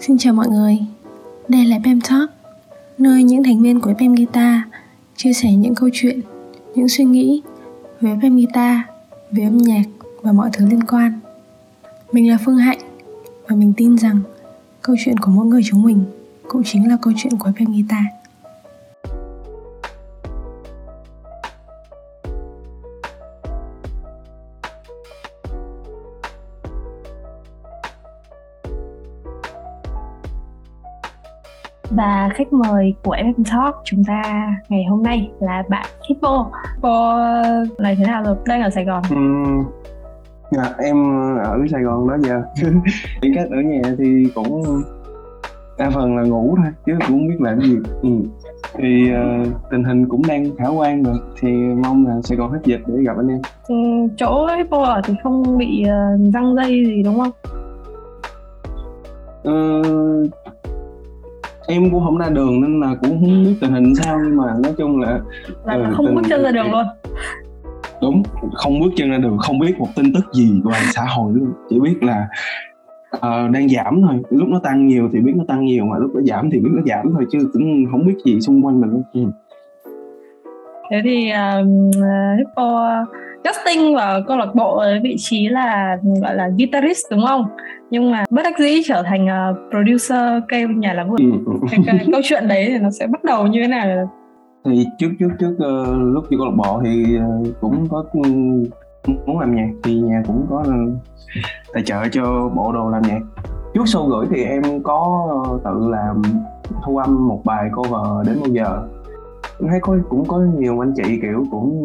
Xin chào mọi người, đây là Pem Talk, nơi những thành viên của Pem Guitar chia sẻ những câu chuyện, những suy nghĩ về Pem Guitar, về âm nhạc và mọi thứ liên quan. Mình là Phương Hạnh và mình tin rằng câu chuyện của mỗi người chúng mình cũng chính là câu chuyện của Pem Guitar. Và khách mời của FM Talk chúng ta ngày hôm nay là bạn Hippo. Hippo này thế nào rồi? Đang ở Sài Gòn. Ừ. Dạ, em ở Sài Gòn đó giờ. Những cách ở nhà thì cũng đa phần là ngủ thôi chứ cũng không biết làm gì. Ừ. Thì uh, tình hình cũng đang khả quan rồi thì mong là Sài Gòn hết dịch để gặp anh em. Ừ, chỗ Hippo ở thì không bị uh, răng dây gì đúng không? Uh, em cũng không ra đường nên là cũng không biết tình hình sao nhưng mà nói chung là là ừ, không bước chân ra đường luôn. Đúng không bước chân ra đường không biết một tin tức gì ngoài xã hội luôn. Chỉ biết là uh, đang giảm thôi lúc nó tăng nhiều thì biết nó tăng nhiều mà lúc nó giảm thì biết nó giảm thôi chứ cũng không biết gì xung quanh mình luôn. Ừ. thế thì uh, Hippo casting vào câu lạc bộ ở vị trí là gọi là guitarist đúng không? Nhưng mà bất đắc dĩ trở thành uh, producer cây nhà làm vườn ừ. cái, cái câu chuyện đấy thì nó sẽ bắt đầu như thế nào? Thì trước trước trước uh, lúc vô câu lạc bộ thì uh, cũng có muốn làm nhạc thì nhà cũng có tài trợ cho bộ đồ làm nhạc. Trước sau gửi thì em có tự làm thu âm một bài cover đến bao giờ. Em thấy có cũng có nhiều anh chị kiểu cũng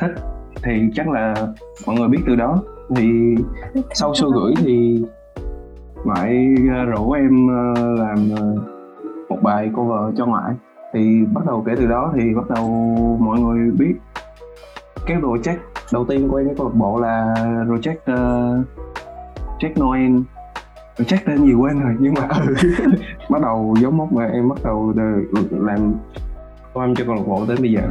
thích thì chắc là mọi người biết từ đó. Thì sau show gửi thì ngoại ờ, rủ em ờ, làm ờ, một bài cover cho ngoại. Thì bắt đầu kể từ đó thì bắt đầu mọi người biết. Cái project đầu tiên của em cái câu lạc bộ là project uh, Jack Noel. Project tên gì quên rồi nhưng mà bắt đầu giống mốc mà em bắt đầu làm âm cho câu lạc bộ tới bây giờ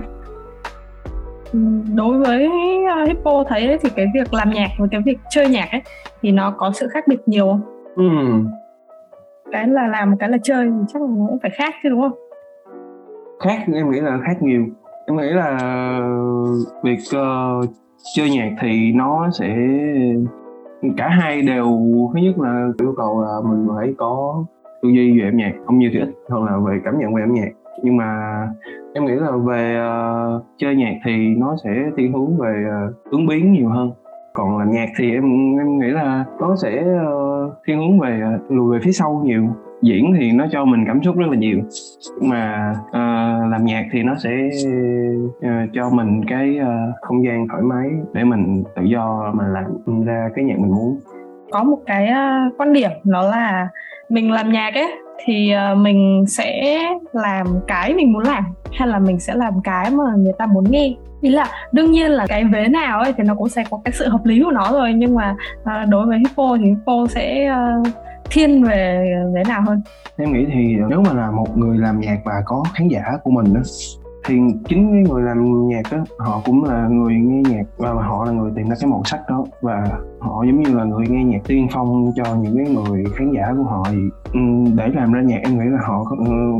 đối với uh, Hippo thấy ấy, thì cái việc làm nhạc với cái việc chơi nhạc ấy thì nó có sự khác biệt nhiều không? Ừ. Cái là làm cái là chơi thì chắc là nó cũng phải khác chứ đúng không? Khác em nghĩ là khác nhiều. Em nghĩ là việc uh, chơi nhạc thì nó sẽ cả hai đều thứ nhất là yêu cầu là mình phải có tư duy về âm nhạc không nhiều thì ít hơn là về cảm nhận về âm nhạc nhưng mà em nghĩ là về uh, chơi nhạc thì nó sẽ thiên hướng về ờ, uh, ứng biến nhiều hơn. Còn làm nhạc thì em em nghĩ là nó sẽ uh, thiên hướng về uh, lùi về phía sau nhiều. Diễn thì nó cho mình cảm xúc rất là nhiều. Mà uh, làm nhạc thì nó sẽ uh, cho mình cái uh, không gian thoải mái để mình tự do mà làm ra cái nhạc mình muốn. Có một cái uh, quan điểm nó là mình làm nhạc ấy thì ờ, mình sẽ làm cái mình muốn làm hay là mình sẽ làm cái mà người ta muốn nghe. Ý là đương nhiên là cái vế nào ấy thì nó cũng sẽ có cái sự hợp lý của nó rồi nhưng mà ờ, đối với hippo thì hippo sẽ uh, thiên về vế nào hơn? Em nghĩ thì nếu mà là một người làm nhạc và có khán giả của mình đó thì chính cái người làm nhạc đó họ cũng là người nghe nhạc và họ là người tìm ra cái màu sắc đó và họ giống như là người nghe nhạc tiên phong cho những cái người khán giả của họ. Ừ, để làm ra nhạc em nghĩ là họ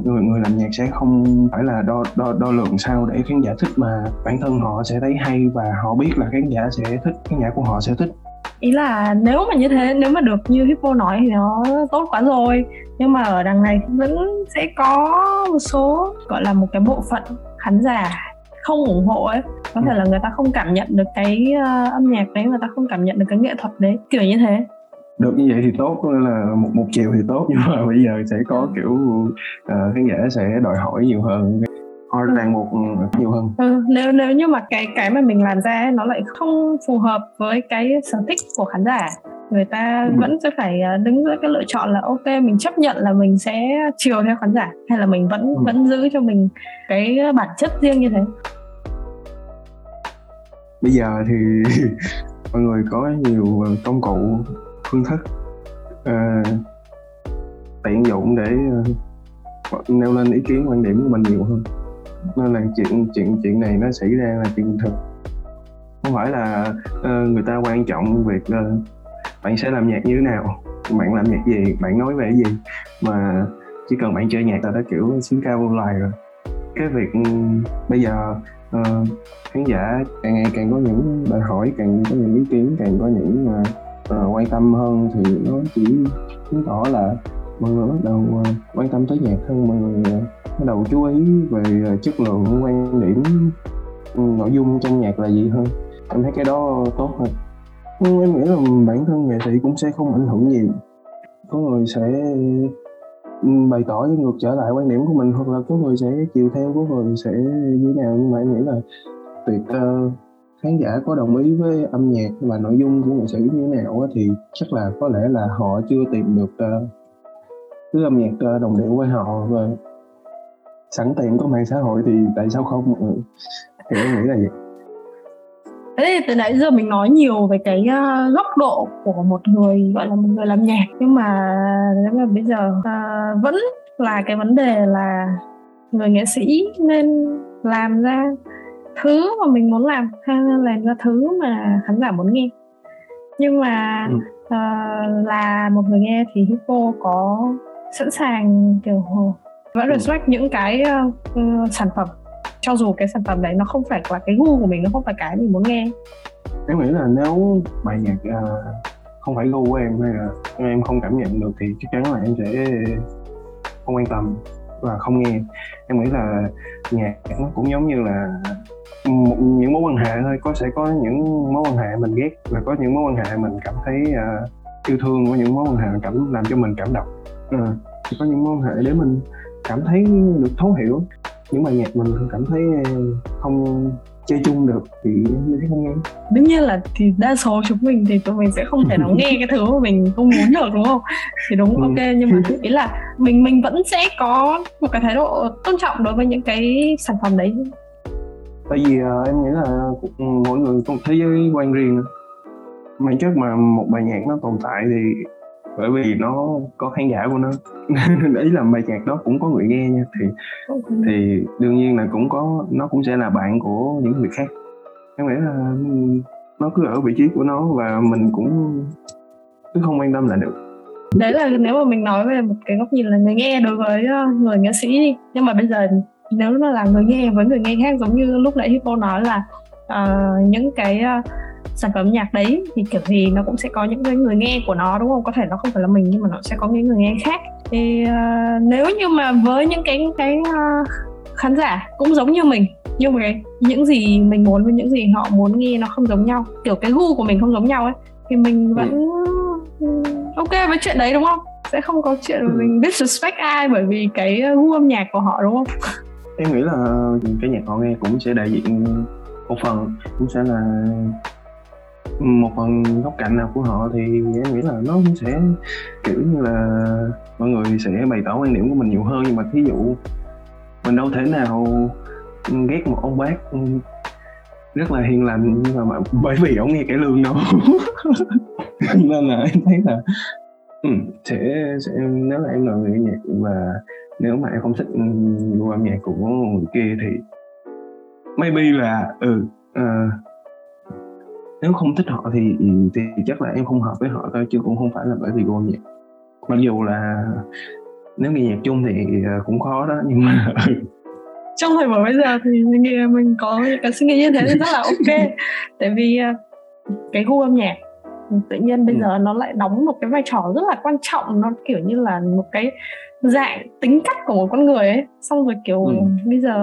người người làm nhạc sẽ không phải là đo đo đo lượng sao để khán giả thích mà bản thân họ sẽ thấy hay và họ biết là khán giả sẽ thích, khán giả của họ sẽ thích. Ý là nếu mà như thế, nếu mà được như Hippo nói thì nó tốt quá rồi. Nhưng mà ở đằng này vẫn sẽ có một số, gọi là một cái bộ phận khán giả không ủng hộ ấy có thể là người ta không cảm nhận được cái uh, âm nhạc đấy người ta không cảm nhận được cái nghệ thuật đấy kiểu như thế. Được như vậy thì tốt là một một chiều thì tốt nhưng mà bây giờ sẽ có kiểu uh, khán giả sẽ đòi hỏi nhiều hơn. Hoặc ừ. ràng buộc nhiều hơn. Ừ, nếu nếu như mà cái cái mà mình làm ra ấy, nó lại không phù hợp với cái sở thích của khán giả người ta ừ. vẫn sẽ phải à, đứng giữa cái lựa chọn là ok mình chấp nhận là mình sẽ chiều theo khán giả hay là mình vẫn ừ. vẫn giữ cho mình cái bản chất riêng như thế bây giờ thì mọi người có nhiều công cụ phương thức uh, tiện dụng để uh, nêu lên ý kiến quan điểm của mình nhiều hơn nên là chuyện chuyện chuyện này nó xảy ra là chuyện bình thường không phải là uh, người ta quan trọng việc uh, bạn sẽ làm nhạc như thế nào? Bạn làm nhạc gì? Bạn nói về gì? Mà chỉ cần bạn chơi nhạc là đã kiểu xứng cao vô loài rồi. Cái việc ừ, bây giờ uh, khán giả càng ngày càng có những đòi hỏi càng có những ý kiến càng có những uh, uh, quan tâm hơn thì nó chỉ chứng tỏ là mọi người bắt đầu uh, quan tâm tới nhạc hơn mọi người uh, bắt đầu chú ý về uh, chất lượng quan điểm ừ, nội dung trong nhạc là gì hơn. Em thấy cái đó tốt hơn em nghĩ là bản thân nghệ sĩ cũng sẽ không ảnh hưởng nhiều. Có người sẽ ừ, bày tỏ ngược trở lại quan điểm của mình hoặc là có người sẽ chiều theo có người sẽ như thế nào. Nhưng mà em nghĩ là việc uh, khán giả có đồng ý với âm nhạc và nội dung của nghệ sĩ như thế nào thì chắc là có lẽ là họ chưa tìm được uh, thứ âm nhạc uh, đồng điệu với họ. Và sẵn tiện có mạng xã hội thì tại sao không? Ừ, thì em nghĩ là vậy thế thì từ nãy giờ mình nói nhiều về cái uh, góc độ của một người gọi là một người làm nhạc nhưng mà nếu mà bây giờ uh, vẫn là cái vấn đề là người nghệ sĩ nên làm ra thứ mà mình muốn làm hay là làm ra thứ mà khán giả muốn nghe nhưng mà ừ. uh, là một người nghe thì Hippo có sẵn sàng kiểu vẫn ừ. respect những cái uh, uh, sản phẩm cho dù cái sản phẩm đấy nó không phải là cái gu của mình nó không phải cái mình muốn nghe. Em nghĩ là nếu bài nhạc uh, không phải gu của em hay là em không cảm nhận được thì chắc chắn là em sẽ không quan tâm và không nghe. Em nghĩ là nhạc nó cũng giống như là một, những mối quan hệ thôi. Có sẽ có những mối quan hệ mình ghét và có những mối quan hệ mình cảm thấy uh, yêu thương. Có những mối quan hệ cảm làm cho mình cảm động. Uh, có những mối quan hệ để mình cảm thấy được thấu hiểu những bài nhạc mình cảm thấy ờ, không chơi chung được thì em thấy không nghe. Đương nhiên là thì đa số chúng mình thì tụi mình sẽ không thể nào nghe cái thứ mà mình không muốn được đúng không? Thì đúng ừ. ok nhưng mà ý là mình mình vẫn sẽ có một cái thái độ tôn trọng đối với những cái sản phẩm đấy. Tại vì uh, em nghĩ là mỗi người có một thế giới quan riêng mà chắc mà một bài nhạc nó tồn tại thì bởi vì nó có khán giả của nó. Ý là bài nhạc đó cũng có người nghe nha. Thì thì đương nhiên là cũng có nó cũng sẽ là bạn của những người khác. Em nghĩ là nó cứ ở vị trí của nó và mình cũng cứ không quan tâm là được. Đấy là nếu mà mình nói về một cái góc nhìn là người nghe đối với ờ, người nghệ sĩ đi. Nhưng mà bây giờ nếu nó là người nghe với người nghe khác giống như lúc nãy Hippo nói là uh, những cái uh, sản phẩm nhạc đấy thì kiểu gì nó cũng sẽ có những cái người nghe của nó đúng không có thể nó không phải là mình nhưng mà nó sẽ có những người nghe khác thì uh, nếu như mà với những cái cái uh, khán giả cũng giống như mình nhưng mà cái, những gì mình muốn với những gì họ muốn nghe nó không giống nhau kiểu cái gu của mình không giống nhau ấy thì mình vẫn ừ. ok với chuyện đấy đúng không sẽ không có chuyện ừ. mình disrespect ai bởi vì cái gu âm nhạc của họ đúng không em nghĩ là cái nhạc họ nghe cũng sẽ đại diện một phần cũng sẽ là một phần góc cạnh nào của họ thì em nghĩ là nó cũng sẽ kiểu như là mọi người sẽ bày tỏ quan điểm của mình nhiều hơn. Nhưng mà thí dụ mình đâu thể nào ghét một ông bác rất là hiền lành nhưng mà bởi vì ông nghe cải lương đâu. Nên là em thấy là ừ, sẽ, sẽ nếu là em là người nhạc và nếu mà em không thích ừ, gu âm nhạc của người kia thì maybe là ừ uh, nếu không thích họ thì, thì chắc là em không hợp với họ thôi chứ cũng không phải là bởi vì gu nhạc mặc dù là nếu nghe nhạc chung thì ờ, cũng khó đó nhưng mà trong thời buổi bây giờ thì mình mình có cái suy nghĩ như thế thì rất là ok tại vì ờ, cái gu âm nhạc tự nhiên bây ừ. giờ nó lại đóng một cái vai trò rất là quan trọng nó kiểu như là một cái dạng tính cách của một con người ấy xong rồi kiểu ừ. bây giờ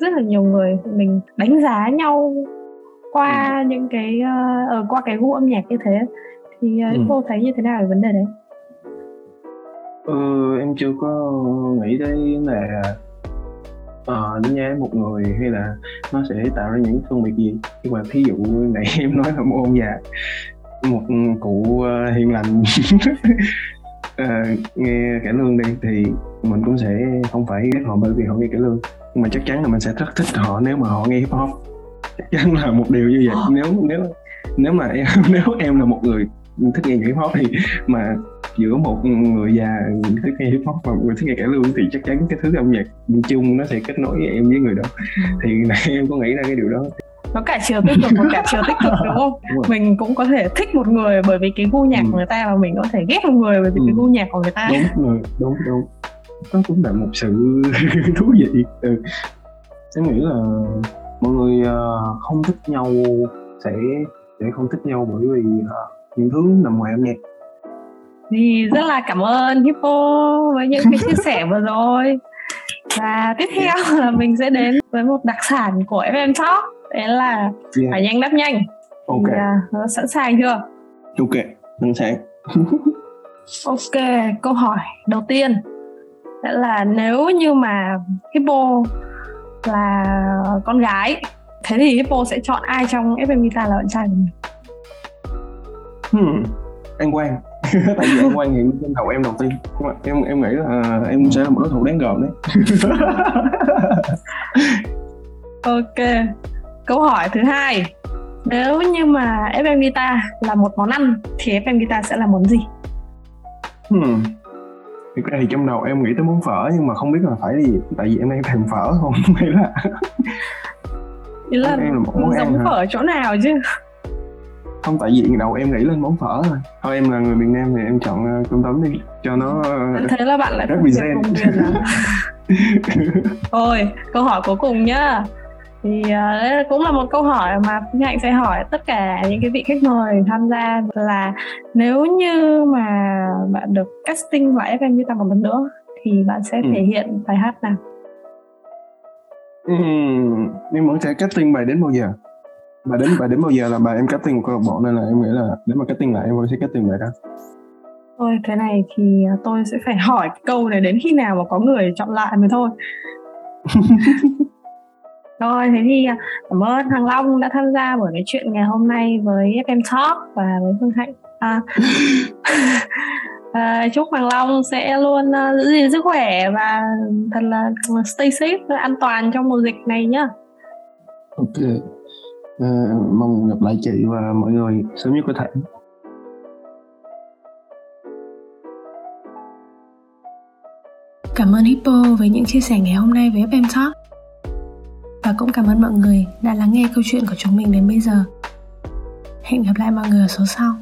rất là nhiều người mình đánh giá nhau qua ừ. những cái uh, ở qua cái gu âm nhạc như thế thì uh, ừ. cô thấy như thế nào về vấn đề đấy? Ừ, em chưa có nghĩ tới là uh, đánh giá một người hay là nó sẽ tạo ra những phân biệt gì. Nhưng mà thí dụ này em nói là một ông già một cụ uh, hiền lành. Uh, nghe cải lương đi thì mình cũng sẽ không phải ghét họ bởi vì họ nghe cải lương. Nhưng mà chắc chắn là mình sẽ rất thích họ nếu mà họ nghe hip hop chắc chắn là một điều như vậy ờ. nếu nếu nếu mà em nếu em là một người thích nghe hip hop thì mà giữa một người già thích nghe hip hop và một người thích nghe cải lương thì chắc chắn cái thứ âm nhạc chung nó sẽ kết nối với em với người đó ừ. thì này em có nghĩ ra cái điều đó nó cả chiều tích cực và cả chiều tích cực đúng không Đúng rồi. mình cũng có thể thích một người bởi vì cái gu nhạc Ừ. của người ta và mình có thể ghét một người bởi vì Ừ. cái gu nhạc của người ta đúng rồi đúng đúng đó cũng là một sự thú vị ừ. em nghĩ là mọi người ờ, không thích nhau sẽ sẽ không thích nhau bởi vì ờ, những thứ nằm ngoài âm nhạc. Thì rất là cảm ơn Hippo với những cái chia sẻ vừa rồi. Và tiếp theo là mình sẽ đến với một đặc sản của FM Talk đấy là Yeah. phải nhanh đáp nhanh. Ok. thì, à, nó sẵn sàng chưa? Ok sẵn sàng. Ok câu hỏi đầu tiên. Sẽ là nếu như mà Hippo là con gái thế thì Hippo sẽ chọn ai trong FM Guitar là bạn trai của mình hmm. anh Quang tại vì anh Quang hiện trên đầu em đầu tiên mà em em nghĩ là em sẽ là một đối thủ đáng gờm đấy Ok. Câu hỏi thứ hai. Nếu như mà FM Guitar là một món ăn thì FM Guitar sẽ là món gì? hmm. Thực ra thì trong đầu em nghĩ tới món phở nhưng mà không biết là phải gì tại vì em đang thèm phở không hay là Ý là Em là một món giống hả? phở ở chỗ nào chứ? không tại vì đầu em nghĩ lên món phở thôi thôi em là người miền Nam thì em chọn uh, cơm tấm đi cho nó ờ, Thế là bạn lại Rất miền à? Thôi, câu hỏi cuối cùng nhá. Thì à, đây cũng là một câu hỏi mà Phương Hạnh sẽ hỏi tất cả những cái vị khách mời tham gia là nếu như mà bạn được casting vào FM Guitar một lần nữa thì bạn sẽ Ừ. thể hiện bài hát nào? Ừm, nhưng mà sẽ casting bài đến bao giờ bài đến bài đến bao giờ là bài em casting một câu lạc bộ nên là em nghĩ là nếu mà casting lại em vẫn sẽ casting bài đó Thôi thế này thì à, tôi sẽ phải hỏi cái câu này đến khi nào mà có người chọn lại mới thôi. Rồi thế thì à, cảm ơn Thằng Long đã tham gia buổi nói chuyện ngày hôm nay với FM Talk và với Phương Hạnh. À, à, chúc Hoàng Long sẽ luôn à, giữ gìn sức khỏe và thật là stay safe và an toàn trong mùa dịch này nhá. ok Ờ, mong gặp lại chị và mọi người sớm nhất có thể Cảm ơn Hippo với những chia sẻ ngày hôm nay với FM Talk. Cũng cảm ơn mọi người đã lắng nghe câu chuyện của chúng mình đến bây giờ. Hẹn gặp lại mọi người ở số sau.